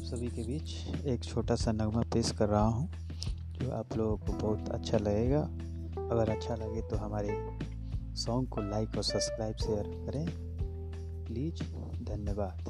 आप सभी के बीच एक छोटा सा नगमा पेश कर रहा हूँ, जो आप लोगों को बहुत अच्छा लगेगा। अगर अच्छा लगे तो हमारे सॉन्ग को लाइक और सब्सक्राइब शेयर करें। प्लीज़, धन्यवाद।